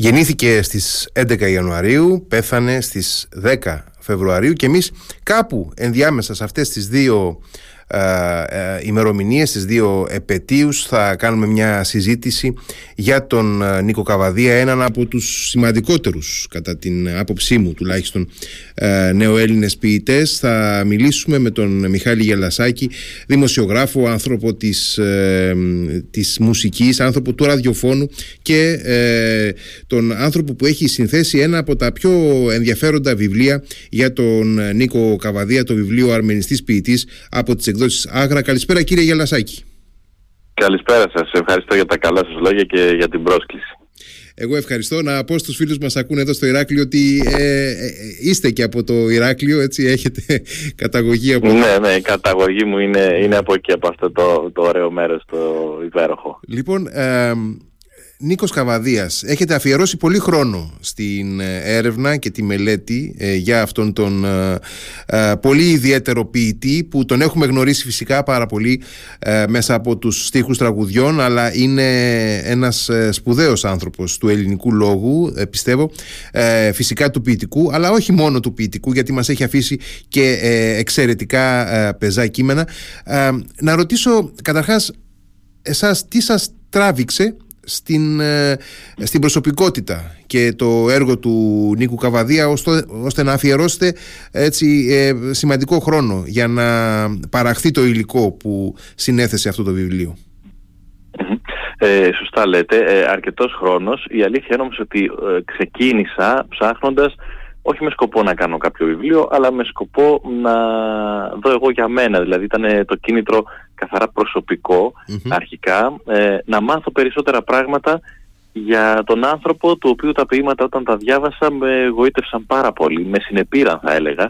Γεννήθηκε στις 11 Ιανουαρίου, πέθανε στις 10 Φεβρουαρίου και εμείς κάπου ενδιάμεσα σε αυτές τις δύο ε, ε, ημερομηνίες, στις δύο επαιτίους. Θα κάνουμε μια συζήτηση για τον ε, Νίκο Καβαδία έναν από τους σημαντικότερους κατά την άποψή μου τουλάχιστον νεοέλληνες ποιητές. Θα μιλήσουμε με τον Μιχάλη Γελασάκη δημοσιογράφο, άνθρωπο της, της μουσικής άνθρωπο του ραδιοφώνου και τον άνθρωπο που έχει συνθέσει ένα από τα πιο ενδιαφέροντα βιβλία για τον Νίκο Καβαδία το βιβλίο Αρμενιστής ποιητής από τις εκδόσεις Άγρα. Καλησπέρα κύριε Γελασάκη. Καλησπέρα σας. Ευχαριστώ για τα καλά σας λόγια και για την πρόσκληση. Εγώ ευχαριστώ να πω στους φίλους μας ακούνε εδώ στο Ηράκλειο ότι ε, ε, είστε και από το Ηράκλειο, έτσι έχετε καταγωγή από... Ναι, ναι, η καταγωγή μου είναι, είναι από εκεί, από αυτό το, το ωραίο μέρος, το υπέροχο. Λοιπόν, ε, Νίκος Καβαδίας, έχετε αφιερώσει πολύ χρόνο στην ε, έρευνα και τη μελέτη ε, για αυτόν τον ε, πολύ ιδιαίτερο ποιητή που τον έχουμε γνωρίσει φυσικά πάρα πολύ μέσα από τους στίχους τραγουδιών αλλά είναι ένας σπουδαίος άνθρωπος του ελληνικού λόγου πιστεύω φυσικά του ποιητικού αλλά όχι μόνο του ποιητικού γιατί μας έχει αφήσει και εξαιρετικά πεζά κείμενα. Να ρωτήσω καταρχάς εσάς τι σας τράβηξε στην, ε, στην προσωπικότητα και το έργο του Νίκου Καβαδία ώστε, να αφιερώσετε έτσι, ε, σημαντικό χρόνο για να παραχθεί το υλικό που συνέθεσε αυτό το βιβλίο. Ε, σωστά λέτε, ε, αρκετός χρόνος. Η αλήθεια είναι όμως ότι ε, ξεκίνησα ψάχνοντας όχι με σκοπό να κάνω κάποιο βιβλίο, αλλά με σκοπό να δω εγώ για μένα. Δηλαδή ήταν το κίνητρο καθαρά αρχικά, ε, να μάθω περισσότερα πράγματα για τον άνθρωπο του οποίου τα ποίηματα όταν τα διάβασα με εγωίτευσαν πάρα πολύ, με συνεπήραν θα έλεγα,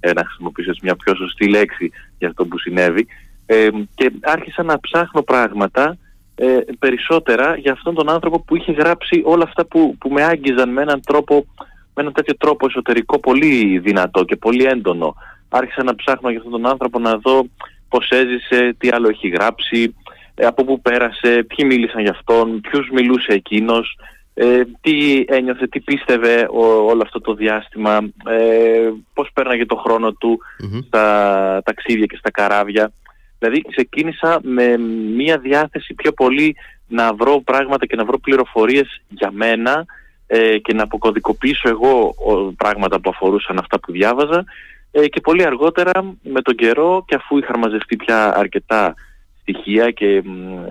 ε, να χρησιμοποιήσω μια πιο σωστή λέξη για αυτό που συνέβη. Ε, και άρχισα να ψάχνω πράγματα ε, περισσότερα για αυτόν τον άνθρωπο που είχε γράψει όλα αυτά που, που με άγγιζαν με έναν τρόπο με έναν τέτοιο τρόπο εσωτερικό πολύ δυνατό και πολύ έντονο. Άρχισα να ψάχνω για αυτόν τον άνθρωπο να δω πώς έζησε, τι άλλο έχει γράψει, ε, από πού πέρασε, ποιοι μίλησαν για αυτόν, ποιους μιλούσε εκείνος, ε, τι ένιωθε, τι πίστευε όλο αυτό το διάστημα, ε, πώς πέρναγε το χρόνο του στα ταξίδια και στα καράβια. Δηλαδή ξεκίνησα με μία διάθεση πιο πολύ να βρω πράγματα και να βρω πληροφορίες για μένα ε, και να αποκωδικοποιήσω εγώ πράγματα που αφορούσαν αυτά που διάβαζα. Ε, και πολύ αργότερα με τον καιρό και αφού είχα μαζευτεί πια αρκετά στοιχεία και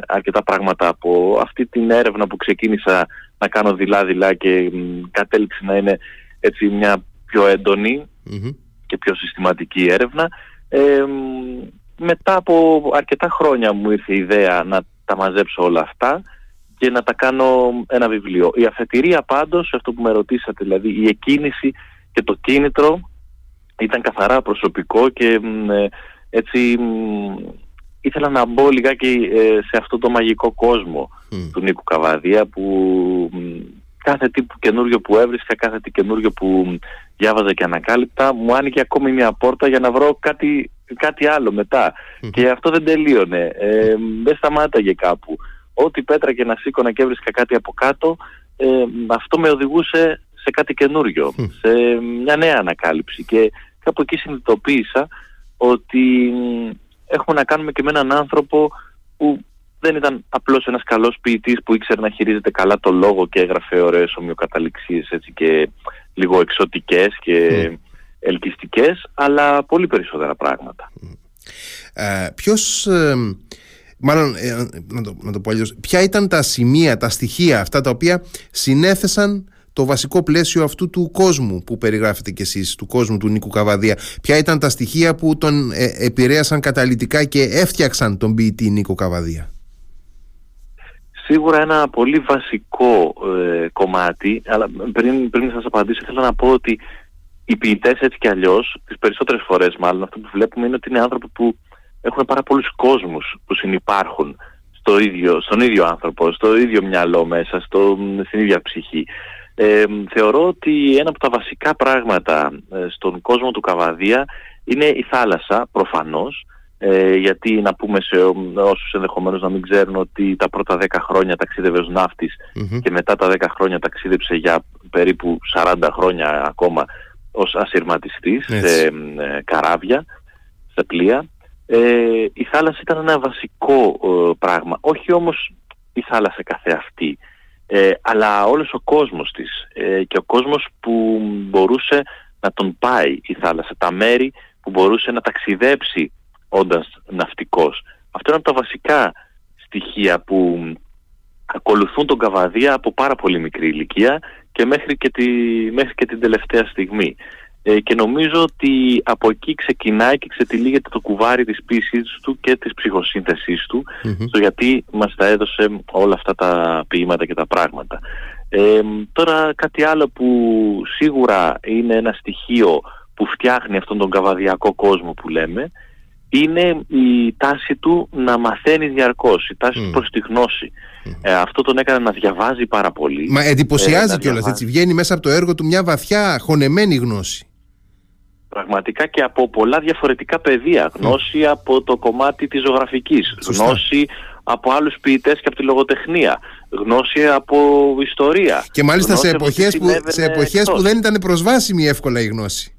αρκετά πράγματα από αυτή την έρευνα που ξεκίνησα να κάνω δειλά-δειλά και κατέληξε να είναι έτσι μια πιο έντονη και πιο συστηματική έρευνα ε, μετά από αρκετά χρόνια μου ήρθε η ιδέα να τα μαζέψω όλα αυτά και να τα κάνω ένα βιβλίο. Η αφετηρία πάντως, αυτό που με ρωτήσατε, δηλαδή η εκκίνηση και το κίνητρο ήταν καθαρά προσωπικό και ε, έτσι ήθελα να μπω λιγάκι ε, σε αυτό το μαγικό κόσμο του Νίκου Καβαδία που κάθε τι που καινούριο που έβρισκα, κάθε τι καινούριο που διάβαζα και ανακάλυπτα μου άνοιγε ακόμη μια πόρτα για να βρω κάτι, κάτι άλλο μετά. Και αυτό δεν τελείωνε. Ε, δεν σταμάταγε κάπου ό,τι πέτρα και να σήκωνα και έβρισκα κάτι από κάτω, ε, αυτό με οδηγούσε σε κάτι καινούριο, σε μια νέα ανακάλυψη. Και κάπου εκεί συνειδητοποίησα ότι έχουμε να κάνουμε και με έναν άνθρωπο που δεν ήταν απλώς ένας καλός ποιητής που ήξερε να χειρίζεται καλά το λόγο και έγραφε ωραίες ομοιοκαταληξίες έτσι και λίγο εξωτικές και mm. ελκυστικές, αλλά πολύ περισσότερα πράγματα. Ε, ποιος... Ε, μάλλον ε, να, το, να το πω αλλιώς, ποια ήταν τα σημεία, τα στοιχεία αυτά τα οποία συνέθεσαν το βασικό πλαίσιο αυτού του κόσμου που περιγράφετε κι εσείς, του κόσμου του Νίκου Καβαδία; Ποια ήταν τα στοιχεία που τον ε, επηρέασαν καταλητικά και έφτιαξαν τον ποιητή Νίκο Καβαδία; Σίγουρα ένα πολύ βασικό ε, κομμάτι, αλλά πριν, πριν σας απαντήσω θέλω να πω ότι οι ποιητές έτσι κι αλλιώς, τις περισσότερες φορές μάλλον αυτό που βλέπουμε είναι ότι είναι άνθρωποι που έχουν πάρα πολλούς κόσμους που συνυπάρχουν στο ίδιο, στον ίδιο άνθρωπο, στο ίδιο μυαλό μέσα, στο, στην ίδια ψυχή. Ε, θεωρώ ότι ένα από τα βασικά πράγματα ε, στον κόσμο του Καβαδία είναι η θάλασσα, προφανώς, ε, γιατί να πούμε σε όσους ενδεχομένως να μην ξέρουν ότι τα πρώτα 10 χρόνια ταξίδευε ως ναυτης και μετά τα 10 χρόνια ταξίδεψε για περίπου 40 χρόνια ακόμα ως ασυρματιστής σε ε, καράβια, σε πλοία. Ε, η θάλασσα ήταν ένα βασικό ε, πράγμα, όχι όμως η θάλασσα καθεαυτή, ε, αλλά όλος ο κόσμος της ε, και ο κόσμος που μπορούσε να τον πάει η θάλασσα, τα μέρη που μπορούσε να ταξιδέψει όντας ναυτικός. Αυτό είναι από τα βασικά στοιχεία που ακολουθούν τον Καβαδία από πάρα πολύ μικρή ηλικία και μέχρι και, τη, μέχρι και την τελευταία στιγμή. Ε, και νομίζω ότι από εκεί ξεκινάει και ξετυλίγεται το κουβάρι της πίσης του και της ψυχοσύνθεσής του στο γιατί μας τα έδωσε όλα αυτά τα ποίηματα και τα πράγματα. Ε, τώρα κάτι άλλο που σίγουρα είναι ένα στοιχείο που φτιάχνει αυτόν τον καβαδιακό κόσμο που λέμε είναι η τάση του να μαθαίνει διαρκώς, η τάση του προς τη γνώση. Ε, αυτό τον έκανε να διαβάζει πάρα πολύ. Μα εντυπωσιάζει ε, κιόλας, έτσι βγαίνει μέσα από το έργο του μια βαθιά χωνεμένη γνώση. Πραγματικά και από πολλά διαφορετικά πεδία. Γνώση από το κομμάτι της ζωγραφικής, γνώση από άλλους ποιητές και από τη λογοτεχνία, γνώση από ιστορία. Και μάλιστα σε εποχές, που, σε εποχές που δεν ήταν προσβάσιμη εύκολα η γνώση.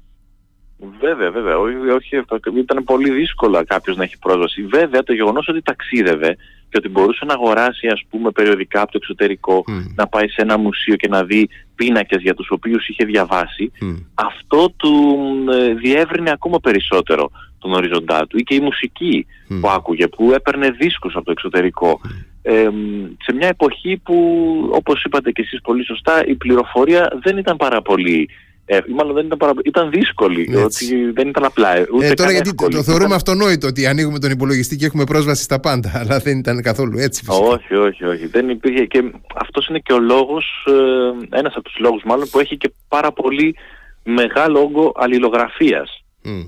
Βέβαια, βέβαια. Όχι, όχι, ήταν πολύ δύσκολο κάποιος να έχει πρόσβαση. Βέβαια, το γεγονός ότι ταξίδευε και ότι μπορούσε να αγοράσει ας πούμε περιοδικά από το εξωτερικό, να πάει σε ένα μουσείο και να δει πίνακες για τους οποίους είχε διαβάσει, αυτό του ε, διεύρυνε ακόμα περισσότερο τον οριζοντά του. Ή και η μουσική που άκουγε, που έπαιρνε δίσκους από το εξωτερικό. Ε, σε μια εποχή που, όπως είπατε και εσείς πολύ σωστά, η πληροφορία δεν ήταν πάρα πολύ ε, μάλλον δεν ήταν, παρα... ήταν δύσκολη, ότι δεν ήταν απλά. Ε, ούτε ε, τώρα γιατί εύκολη. το θεωρούμε αυτονόητο ότι ανοίγουμε τον υπολογιστή και έχουμε πρόσβαση στα πάντα, αλλά δεν ήταν καθόλου έτσι φυσικά. Όχι, όχι, όχι. Δεν υπήρχε και αυτός είναι και ο λόγος, ε, ένας από τους λόγους μάλλον που έχει και πάρα πολύ μεγάλο όγκο αλληλογραφίας mm.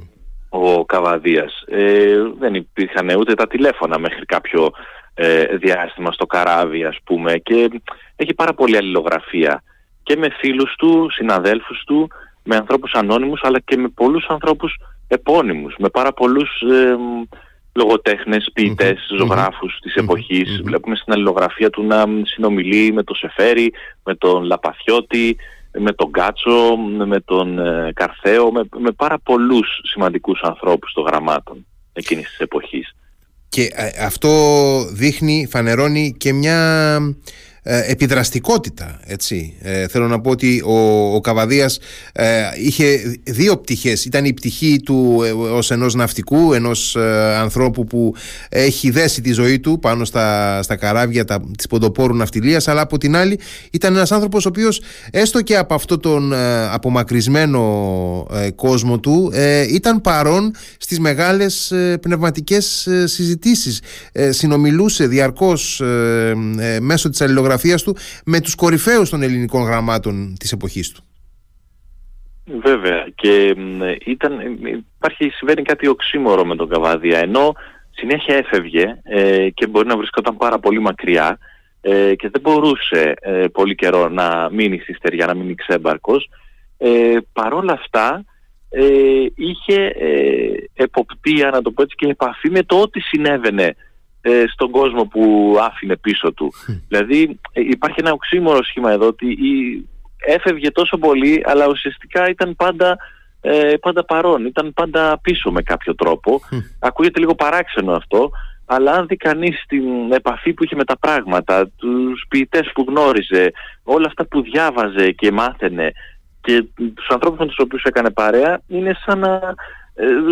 ο Καβαδίας. Ε, δεν υπήρχαν ούτε τα τηλέφωνα μέχρι κάποιο ε, διάστημα στο καράβι ας πούμε και έχει πάρα πολύ αλληλογραφία και με φίλους του, συναδέλφους του, με ανθρώπους ανώνυμους αλλά και με πολλούς ανθρώπους επώνυμους, με πάρα πολλούς ε, λογοτέχνες, ποιητές, ζωγράφους της εποχής. Βλέπουμε στην αλληλογραφία του να συνομιλεί με τον Σεφέρη, με τον Λαπαθιώτη, με τον Κάτσο, με τον ε, Καρθέο, με, με πάρα πολλούς σημαντικούς ανθρώπους των γραμμάτων εκείνης της εποχής. Και ε, αυτό δείχνει, φανερώνει και μια ε, επιδραστικότητα έτσι. Ε, θέλω να πω ότι ο, ο Καβαδίας ε, είχε δύο πτυχές ήταν η πτυχή του ε, ως ενός ναυτικού ενός ανθρώπου που έχει δέσει τη ζωή του πάνω στα, στα καράβια τα, της ποντοπόρου ναυτιλίας αλλά από την άλλη ήταν ένας άνθρωπος ο οποίος έστω και από αυτό τον απομακρυσμένο κόσμο του ήταν παρόν στις μεγάλες πνευματικές συζητήσεις συνομιλούσε διαρκώς μέσω της αλληλογραφίας του με τους κορυφαίους των ελληνικών γραμμάτων της εποχής του. Βέβαια και ήταν, υπάρχει, συμβαίνει κάτι οξύμορο με τον Καβάδια ενώ συνέχεια έφευγε ε, και μπορεί να βρισκόταν πάρα πολύ μακριά ε, και δεν μπορούσε ε, πολύ καιρό να μείνει στη στεριά, να μείνει ξέμπαρκος ε, παρόλα αυτά ε, είχε εποπτεία να το πω έτσι και επαφή με το ότι συνέβαινε ε, στον κόσμο που άφηνε πίσω του. Δηλαδή ε, υπάρχει ένα οξύμορο σχήμα εδώ ότι η, έφευγε τόσο πολύ αλλά ουσιαστικά ήταν πάντα, ε, πάντα παρόν, ήταν πάντα πίσω με κάποιο τρόπο. Ακούγεται λίγο παράξενο αυτό, αλλά αν δει κανείς την επαφή που είχε με τα πράγματα, τους ποιητές που γνώριζε, όλα αυτά που διάβαζε και μάθαινε και τους ανθρώπους με τους οποίους έκανε παρέα, είναι σαν να ε,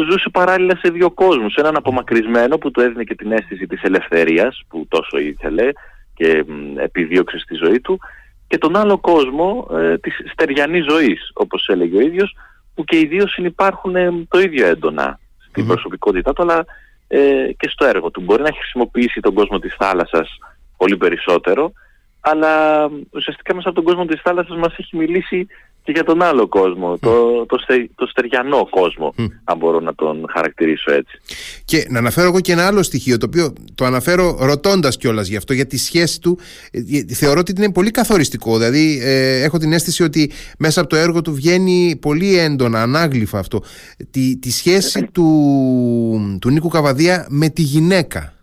ζούσε παράλληλα σε δύο κόσμους. Έναν απομακρυσμένο που του έδινε και την αίσθηση της ελευθερίας που τόσο ήθελε και επιδίωξε στη ζωή του και τον άλλο κόσμο ε, της στεριανής ζωής όπως έλεγε ο ίδιος που και οι δύο συνυπάρχουν ε, το ίδιο έντονα στην προσωπικότητά του αλλά ε, και στο έργο του. Μπορεί να έχει χρησιμοποιήσει τον κόσμο της θάλασσας πολύ περισσότερο αλλά ουσιαστικά μέσα από τον κόσμο της θάλασσας μας έχει μιλήσει και για τον άλλο κόσμο, το, το, το στεριανό κόσμο, αν μπορώ να τον χαρακτηρίσω έτσι. Και να αναφέρω εγώ και ένα άλλο στοιχείο, το οποίο το αναφέρω ρωτώντας κιόλας γι' αυτό, για τη σχέση του. Ε, θεωρώ ότι είναι πολύ καθοριστικό. Δηλαδή, ε, έχω την αίσθηση ότι μέσα από το έργο του βγαίνει πολύ έντονα, ανάγλυφα αυτό. Τη, τη σχέση του, του Νίκου Καβαδία με τη γυναίκα.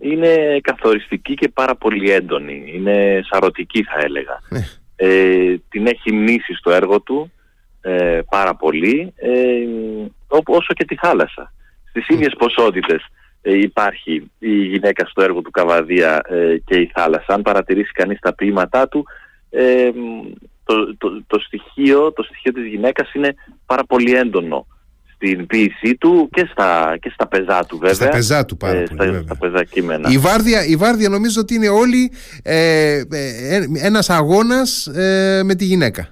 Είναι καθοριστική και πάρα πολύ έντονη. Είναι σαρωτική θα έλεγα. Ναι ε, την έχει μνήσει στο έργο του ε, πάρα πολύ, ε, όσο και τη θάλασσα. Στις ίδιες ποσότητες ε, υπάρχει η γυναίκα στο έργο του Καβαδία ε, και η θάλασσα. Αν παρατηρήσει κανείς τα ποίηματά του, το, το, το, στοιχείο, το στοιχείο της γυναίκας είναι πάρα πολύ έντονο στην ποίησή του και στα, και στα πεζά του βέβαια. Στα πεζά του πάρα ε, πολύ στα, στα πεζά κείμενα. Η βάρδια, η βάρδια νομίζω ότι είναι όλοι ε, ε, ένας αγώνας ε, με τη γυναίκα.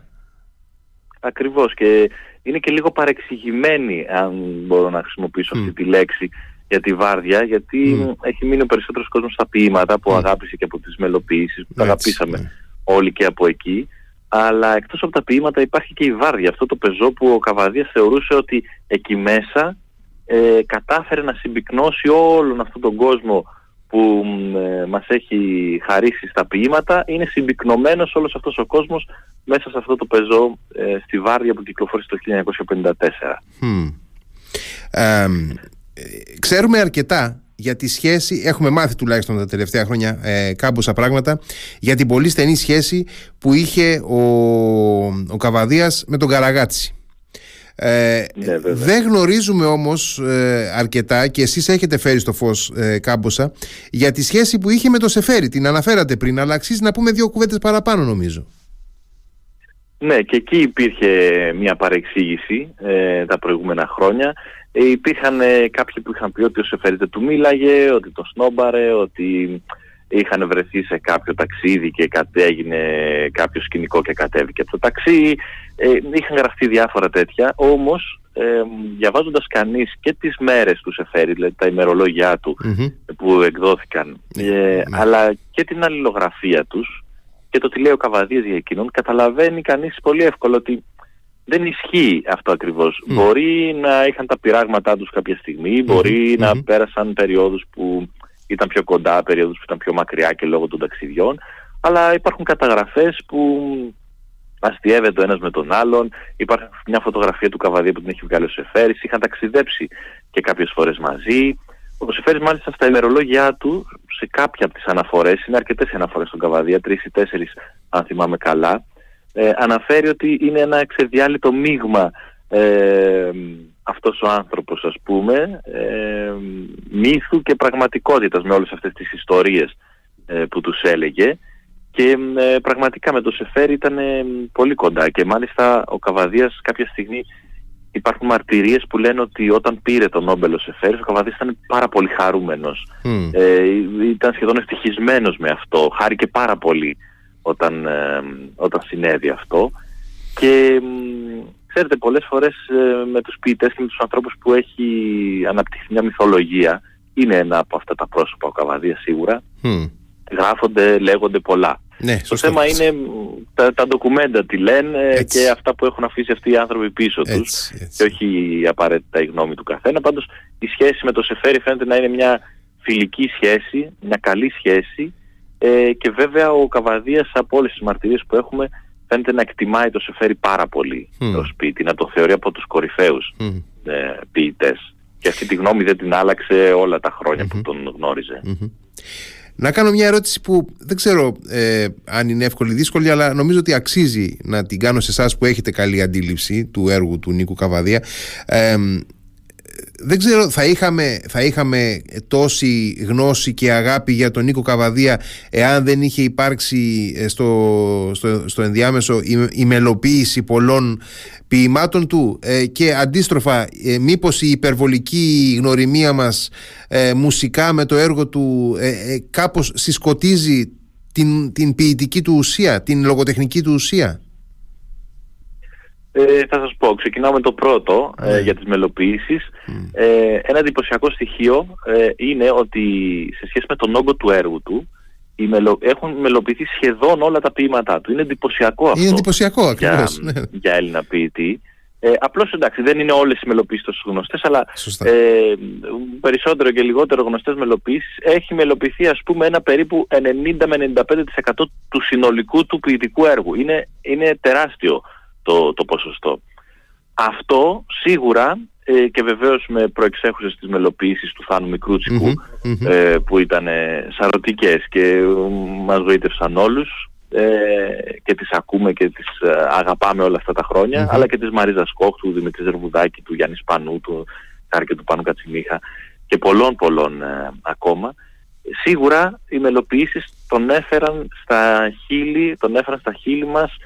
Ακριβώς και είναι και λίγο παρεξηγημένη αν μπορώ να χρησιμοποιήσω αυτή τη λέξη για τη βάρδια γιατί έχει μείνει ο περισσότερος κόσμος στα ποίηματα που αγάπησε και από τις μελοποιήσεις που τα αγαπήσαμε ναι. όλοι και από εκεί αλλά εκτός από τα ποίηματα υπάρχει και η Βάρδια, αυτό το πεζό που ο Καβαδίας θεωρούσε ότι εκεί μέσα ε, κατάφερε να συμπυκνώσει όλον αυτόν τον κόσμο που ε, μας έχει χαρίσει στα ποίηματα, είναι συμπυκνωμένος όλος αυτός ο κόσμος μέσα σε αυτό το πεζό ε, στη Βάρδια που κυκλοφόρησε το 1954. Ε, ξέρουμε αρκετά για τη σχέση, έχουμε μάθει τουλάχιστον τα τελευταία χρόνια ε, κάμποσα πράγματα, για την πολύ στενή σχέση που είχε ο, ο Καβαδίας με τον Καραγάτσι. Ε, ναι, δεν γνωρίζουμε όμως ε, αρκετά και εσείς έχετε φέρει στο φως ε, κάμποσα για τη σχέση που είχε με το Σεφέρι. Την αναφέρατε πριν αλλά αξίζει να πούμε δύο κουβέντες παραπάνω νομίζω Ναι και εκεί υπήρχε μια παρεξήγηση ε, τα προηγούμενα χρόνια ε, υπήρχαν ε, κάποιοι που είχαν πει ότι ο Σεφέρητε του μίλαγε, ότι το σνόμπαρε, ότι είχαν βρεθεί σε κάποιο ταξίδι και έγινε κάποιο σκηνικό και κατέβηκε από το ταξί. Ε, είχαν γραφτεί διάφορα τέτοια, όμως ε, διαβάζοντας κανείς και τις μέρες του Σεφέρη, δηλαδή τα ημερολόγια του που εκδόθηκαν, ε, ναι. αλλά και την αλληλογραφία τους και το τι λέει ο Καβαδίας για εκείνον, καταλαβαίνει κανείς πολύ εύκολο ότι δεν ισχύει αυτό ακριβώς. Μπορεί να είχαν τα πειράγματά τους κάποια στιγμή, μπορει να πέρασαν περιόδους που ήταν πιο κοντά, περιόδους που ήταν πιο μακριά και λόγω των ταξιδιών, αλλά υπάρχουν καταγραφές που αστείευεται ο ένας με τον άλλον, υπάρχει μια φωτογραφία του Καβαδία που την έχει βγάλει ο Σεφέρης, είχαν ταξιδέψει και κάποιες φορές μαζί. Ο Σεφέρης μάλιστα στα ημερολόγια του, σε κάποια από τις αναφορές, είναι αρκετές αναφορές στον Καβαδία, τρεις ή τέσσερις αν θυμάμαι καλά, ε, αναφέρει ότι είναι ένα εξεδιάλειτο μείγμα ε, αυτός ο άνθρωπος ας πούμε ε, μύθου και πραγματικότητας με όλες αυτές τις ιστορίες ε, που τους έλεγε. Και ε, πραγματικά με το Σεφέρι ήταν πολύ κοντά. Και μάλιστα ο Καβαδίας κάποια στιγμή υπάρχουν μαρτυρίες που λένε ότι όταν πήρε τον Νόμπελ ο Σεφέρι ο Καβαδίας ήταν πάρα πολύ χαρούμενος. Ήταν σχεδόν ευτυχισμένος με αυτό. Χάρηκε πάρα πολύ όταν, ε, όταν συνέβη αυτό. Και ξέρετε πολλές φορές ε, με τους ποιητές και με τους ανθρώπους που έχει αναπτυχθεί μια μυθολογία είναι ένα από αυτά τα πρόσωπα ο Καβαδίας σίγουρα. Γράφονται, λέγονται πολλά ναι, το θέμα είναι τα, τα ντοκουμέντα τι λένε και αυτά που έχουν αφήσει αυτοί οι άνθρωποι πίσω τους και όχι απαραίτητα η γνώμη του καθένα. Πάντως η σχέση με το Σεφέρι φαίνεται να είναι μια φιλική σχέση, μια καλή σχέση ε, και βέβαια ο Καβαδίας από όλες τις μαρτυρίες που έχουμε φαίνεται να εκτιμάει το Σεφέρι πάρα πολύ mm. το σπίτι, να το θεωρεί από τους κορυφαίους mm. ε, ποιητές. Και αυτή τη γνώμη δεν την άλλαξε όλα τα χρόνια που τον γνωριζε Να κάνω μια ερώτηση που δεν ξέρω ε, αν είναι εύκολη ή δύσκολη, αλλά νομίζω ότι αξίζει να την κάνω σε εσάς που έχετε καλή αντίληψη του έργου του Νίκου Καβαδία. Ε, δεν ξέρω, θα είχαμε, θα είχαμε τόση γνώση και αγάπη για τον Νίκο Καβαδία εάν δεν είχε υπάρξει ε, στο, στο, στο ενδιάμεσο η, η μελοποίηση πολλών ποιημάτων του ε, και αντίστροφα ε, μήπως η υπερβολική γνωριμία μας ε, μουσικά με το έργο του ε, κάπως συσκοτίζει την, την ποιητική του ουσία, την λογοτεχνική του ουσία; Ε, θα σας πω, ξεκινάω με το πρώτο ε, ναι. για τις μελοποιήσεις. Ε, ένα εντυπωσιακό στοιχείο ε, είναι ότι σε σχέση με τον όγκο του έργου του, έχουν μελοποιηθεί σχεδόν όλα τα ποίηματά του. Είναι εντυπωσιακό αυτό. Είναι εντυπωσιακό ακριβώς. Για, ναι. για Έλληνα ποιητή. Ε, Απλώς εντάξει, δεν είναι όλες οι μελοποιήσεις τόσο γνωστές, αλλά ε, περισσότερο και λιγότερο γνωστές μελοποιήσεις έχει μελοποιηθεί, ας πούμε, ένα περίπου 90 με 95% του συνολικού του ποιητικού έργου. Είναι, είναι τεράστιο το, το ποσοστό. Αυτό σίγουρα ε, και βεβαίως με προεξέχουσες τις μελοποιήσεις του Θάνου ε, που ήταν σαρωτικές και ε, μας βοήθευσαν όλους ε, και τις ακούμε και τις ε, αγαπάμε όλα αυτά τα χρονια αλλά και της Μαρίζας Σκόχ, του Δημητρή Ζερβουδάκη, του Γιάννης Σπανού, του Χάρκε του Πάνου Κατσιμίχα και πολλών πολλών ακόμα. Σίγουρα οι μελοποιήσεις τον έφεραν στα χείλη, τον έφεραν στα χείλη μας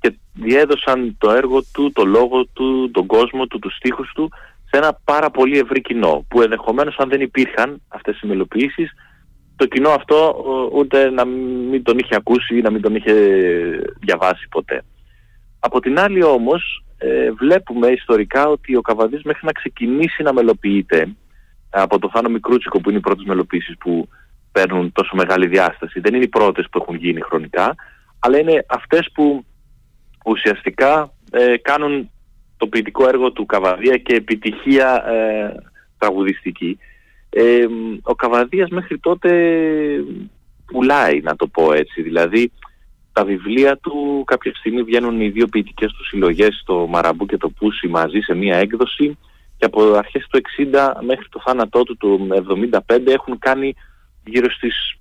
και διέδωσαν το έργο του, το λόγο του, τον κόσμο του, τους στίχους του σε ένα πάρα πολύ ευρύ κοινό που ενδεχομένως αν δεν υπήρχαν αυτές οι μελοποιήσεις το κοινό αυτό ούτε να μην τον είχε ακούσει ή να μην τον είχε διαβάσει ποτέ. Από την άλλη όμως ε, βλέπουμε ιστορικά ότι ο Καβαδής μέχρι να ξεκινήσει να μελοποιείται από το Θάνο Μικρούτσικο που είναι οι πρώτες μελοποιήσεις που παίρνουν τόσο μεγάλη διάσταση δεν είναι οι πρώτες που έχουν γίνει χρονικά αλλά είναι αυτές που ουσιαστικά ε, κάνουν το ποιητικό έργο του Καβαδία και επιτυχία ε, τραγουδιστική. Ε, ο Καβαδίας μέχρι τότε πουλάει να το πω έτσι, δηλαδή τα βιβλία του κάποια στιγμή βγαίνουν οι δύο ποιητικές του συλλογές, το Μαραμπού και το Πούσι μαζί σε μία έκδοση. Και από αρχές του 60 μέχρι το θάνατό του το 75 έχουν κάνει γύρω στις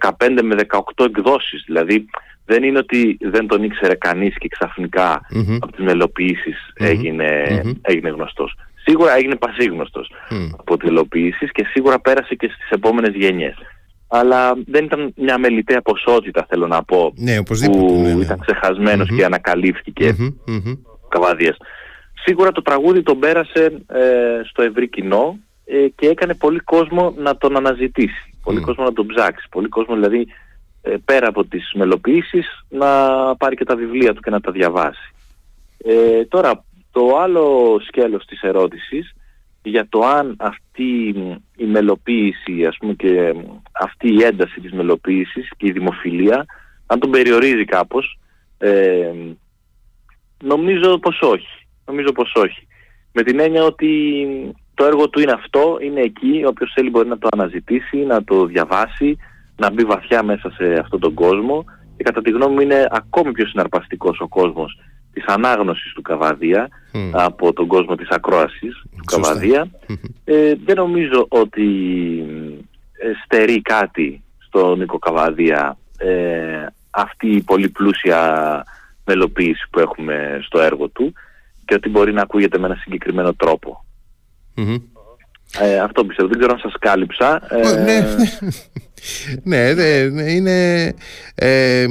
15 με 18 εκδόσεις, δηλαδή δεν είναι ότι δεν τον ήξερε κανείς και ξαφνικα από τις μελοποιησεις έγινε, έγινε γνωστός. Σίγουρα έγινε πασίγνωστος από τις μελοποιήσεις και σίγουρα πέρασε και στις επόμενες γενιές. Αλλά δεν ήταν μια μελιτέα ποσότητα θέλω να πω ναι, που ναι, ναι. ήταν ξεχασμενος και ανακαλύφθηκε ο Καβαδίας. Σίγουρα το τραγούδι τον πέρασε ε, στο ευρύ κοινό ε, και έκανε πολύ κόσμο να τον αναζητήσει. Πολύ κόσμο να τον ψάξει. Πολύ κόσμο δηλαδή ε, πέρα από τις μελοποιήσεις να πάρει και τα βιβλία του και να τα διαβάσει. Ε, τώρα, το άλλο σκέλος της ερώτησης για το αν αυτή η μελοποίηση ας πούμε και αυτή η ένταση της μελοποίησης και η δημοφιλία αν τον περιορίζει κάπως ε, νομίζω πως όχι. Νομίζω πως όχι. Με την έννοια ότι το έργο του είναι αυτό, είναι εκεί, όποιος θέλει μπορεί να το αναζητήσει, να το διαβάσει, να μπει βαθιά μέσα σε αυτόν τον κόσμο και κατά τη γνώμη μου είναι ακόμη πιο συναρπαστικός ο κόσμος της ανάγνωσης του Καβαδία από τον κόσμο της ακρόασης του Καβαδία. Ε, δεν νομίζω ότι ε, στερεί κάτι στον Νίκο Καβαδία ε, αυτή η πολύ πλούσια μελοποίηση που έχουμε στο έργο του και ότι μπορεί να ακούγεται με ένα συγκεκριμένο ε, αυτό πιστεύω. Δεν ξέρω αν σας κάλυψα. Ε... Ναι, ναι, ναι, είναι... Ε, ε,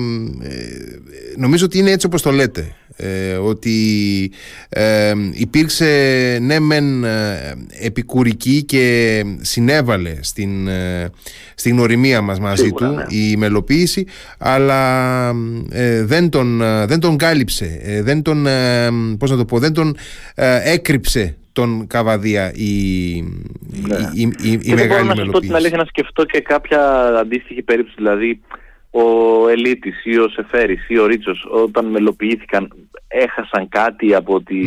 νομίζω ότι είναι έτσι όπως το λέτε. Ε, ότι ε, υπήρξε ναι μεν επικουρική και συνέβαλε στην, στην γνωριμία μας μαζί του ναι. η μελοποίηση αλλά δεν, τον, δεν τον κάλυψε δεν τον, πώς να το πω, δεν τον έκρυψε τον Καβαδία η, ναι. η, η, η, η μεγάλη μπορώ να σας πω την αλήθεια να σκεφτώ και κάποια αντίστοιχη περίπτωση δηλαδή ο Ελίτης ή ο Σεφέρης ή ο Ρίτσος όταν μελοποιήθηκαν έχασαν κάτι από, τη,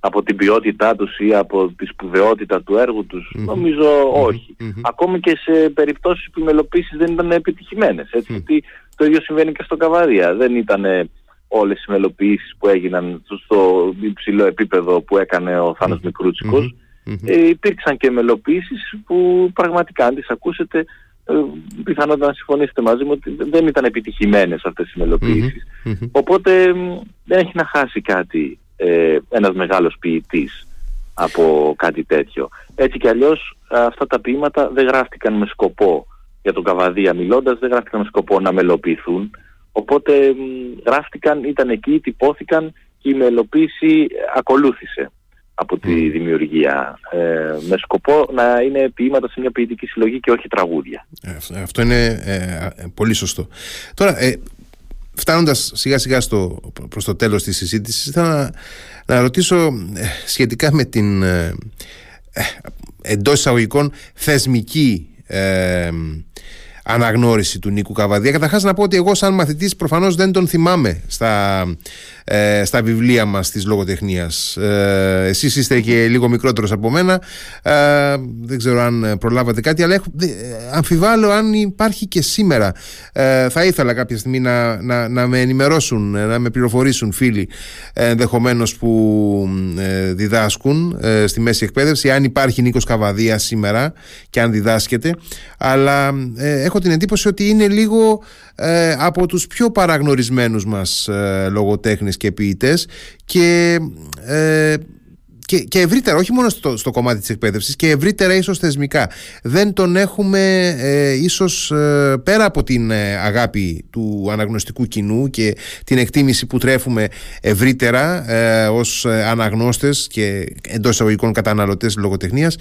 από την ποιότητά τους ή από τη σπουδαιότητα του έργου τους; Νομίζω όχι. Ακόμη και σε περιπτώσεις που οι μελοποίησεις δεν ήταν επιτυχημένες έτσι, γιατί το ίδιο συμβαίνει και στο Καβαδία. Δεν ήταν όλες οι μελοποιήσεις που έγιναν στο υψηλό επίπεδο που έκανε ο Θάνος Μικρούτσικος. Ε, υπήρξαν και μελοποιήσεις που πραγματικά αν τις ακούσετε ε, πιθανότατα να συμφωνήσετε μαζί μου ότι δεν ήταν επιτυχημένες αυτές οι μελοποιησεις Οπότε δεν έχει να χάσει κάτι ε, ένας μεγάλος ποιητής από κάτι τέτοιο. Έτσι κι αλλιώς αυτά τα ποίηματα δεν γράφτηκαν με σκοπό για τον Καβαδία μιλώντας, δεν γράφτηκαν με σκοπό να μελοποιηθούν. Οπότε γράφτηκαν, ήταν εκεί, τυπώθηκαν και η μελοποίηση ακολούθησε από τη δημιουργία ε, με σκοπό να είναι ποίηματα σε μια ποιητική συλλογή και όχι τραγούδια. Ε, αυτό είναι ε, πολύ σωστό. Τώρα, ε, φτάνοντας σιγά σιγά στο, προς το τέλος της συζήτησης θα να, ρωτήσω σχετικά με την ε, εντός εισαγωγικών θεσμική αναγνώριση του Νίκου Καβαδία. Καταρχάς να πω ότι εγώ σαν μαθητής προφανώς δεν τον θυμάμαι στα, ε, στα βιβλία μας της λογοτεχνίας. Ε, εσείς είστε και λίγο μικρότερος από μένα. Ε, δεν ξέρω αν προλάβατε κάτι, αλλά έχω, αμφιβάλλω αν υπάρχει και σήμερα. Ε, θα ήθελα κάποια στιγμή να, να, να με ενημερώσουν, να με πληροφορήσουν φίλοι ενδεχομένως που διδάσκουν στη μέση εκπαίδευση, αν υπάρχει Νίκος Καβαδίας σήμερα και αν διδάσκεται. Αλλά έχω την εντύπωση ότι είναι λίγο ε, από τους πιο παραγνωρισμένους μας ε, λογοτέχνες και ποιητές και ε, και, και ευρύτερα, όχι μόνο στο, στο κομμάτι της εκπαίδευσης και ευρύτερα ίσως θεσμικά. Δεν τον έχουμε ε, ίσως ε, πέρα από την ε, αγάπη του αναγνωστικού κοινού και την εκτίμηση που τρέφουμε ευρύτερα ε, ως αναγνώστες και εντός εισαγωγικών καταναλωτές λογοτεχνίας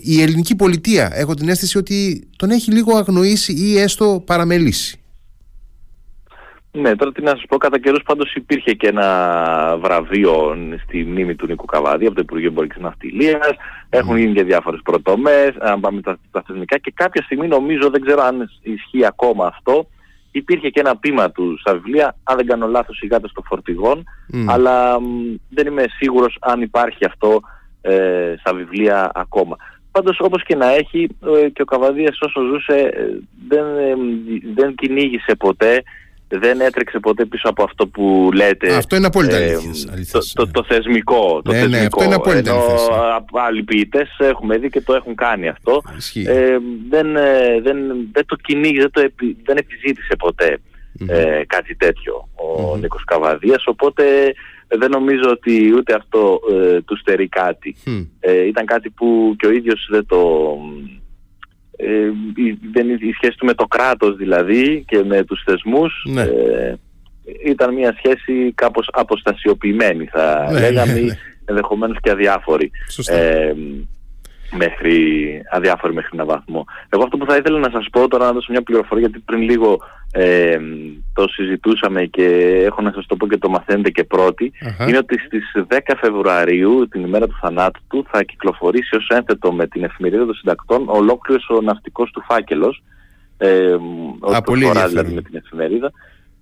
η ελληνική πολιτεία έχω την αίσθηση ότι τον έχει λίγο αγνοήσει ή έστω παραμελήσει ναι, τώρα τι να σας πω, κατά καιρούς πάντως υπήρχε και ένα βραβείο στη μνήμη του Νίκου Καβάδη από το Υπουργείο Εμπορικής Ναυτιλίας, έχουν γίνει και διάφορες πρωτομές, αν πάμε τα, τα θεσμικά. Και κάποια στιγμή νομίζω, δεν ξέρω αν ισχύει ακόμα αυτό, υπήρχε και ένα πείμα του στα βιβλία, αν δεν κάνω λάθος οι γάτες των φορτηγών, αλλά δεν είμαι σίγουρος αν υπάρχει αυτό ε, στα βιβλία ακόμα. Πάντως όπως και να έχει ε, και ο Καβαδίας όσο ζούσε ε, δεν, ε, δεν κυνήγησε ποτέ δεν έτρεξε ποτέ πίσω από αυτό που λέτε. Αυτό είναι απόλυτα ε, το, το, θεσμικό. Το ναι, θεσμικό. Ναι, αυτό είναι απόλυτα Ενώ άλλοι ποιητές έχουμε δει και το έχουν κάνει αυτό. Ε, δεν, ε, δεν, δεν το κυνήγει, δεν, το επι, δεν επιζήτησε ε, κάτι τέτοιο ο mm Νίκος Καβαδίας, οπότε δεν νομίζω ότι ούτε αυτό ε, του στερεί κάτι. ήταν κάτι που και ο ίδιος δεν το ε, δεν, η σχέση του με το κράτος δηλαδή και με τους θεσμούς ναι. ε, ήταν μια σχέση κάπως αποστασιοποιημένη θα ναι, λέγαμε ναι, ναι. ενδεχομένως και αδιάφορη ε, μέχρι, αδιάφορη μέχρι έναν βαθμό. Εγώ αυτό που θα ήθελα να σας πω τώρα να δώσω μια πληροφορία γιατί πριν λίγο ε, το συζητούσαμε και έχω να σας το πω και το μαθαίνετε και πρωτη είναι ότι στις 10 Φεβρουαρίου την ημέρα του θανάτου του θα κυκλοφορήσει ως ένθετο με την εφημερίδα των συντακτών ολόκληρος ο ναυτικός του φάκελος ε, Α, πολύ δηλαδή με την εφημερίδα.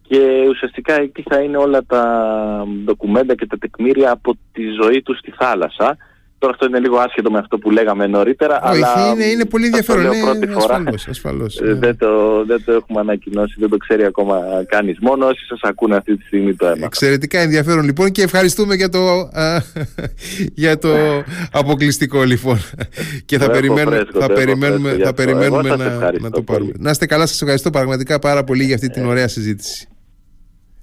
Και ουσιαστικά εκεί θα είναι όλα τα ντοκουμέντα και τα τεκμήρια από τη ζωή του στη θάλασσα Τώρα αυτό είναι λίγο άσχετο με αυτό που λέγαμε νωρίτερα. Όχι, αλλά είναι, είναι πολύ ενδιαφέρον. Ναι, πρώτη φορά. Ασφαλώς, ασφαλώς, ε, ναι. δεν, το, δεν το έχουμε ανακοινώσει, δεν το ξέρει ακόμα κανείς. Μόνο όσοι σας ακούνε αυτή τη στιγμή το έμαθα. Εξαιρετικά ενδιαφέρον λοιπόν και ευχαριστούμε για το, α, για το αποκλειστικό λοιπόν. και θα, περιμένουμε, φρέσκο, θα περιμένουμε, θα περιμένουμε να, να το πάρουμε. Να είστε καλά, σας ευχαριστώ πραγματικά πάρα πολύ για αυτή την ε. ωραία συζήτηση.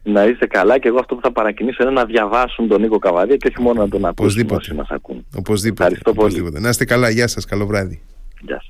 Να είστε καλά και εγώ αυτό που θα παρακινήσω είναι να διαβάσουν τον Νίκο Καβαδία και όχι μόνο να τον ακούσουν όσοι μας ακούν. Οπωσδήποτε. Ευχαριστώ πολύ. Να είστε καλά. Γεια σας. Καλό βράδυ. Γεια σας.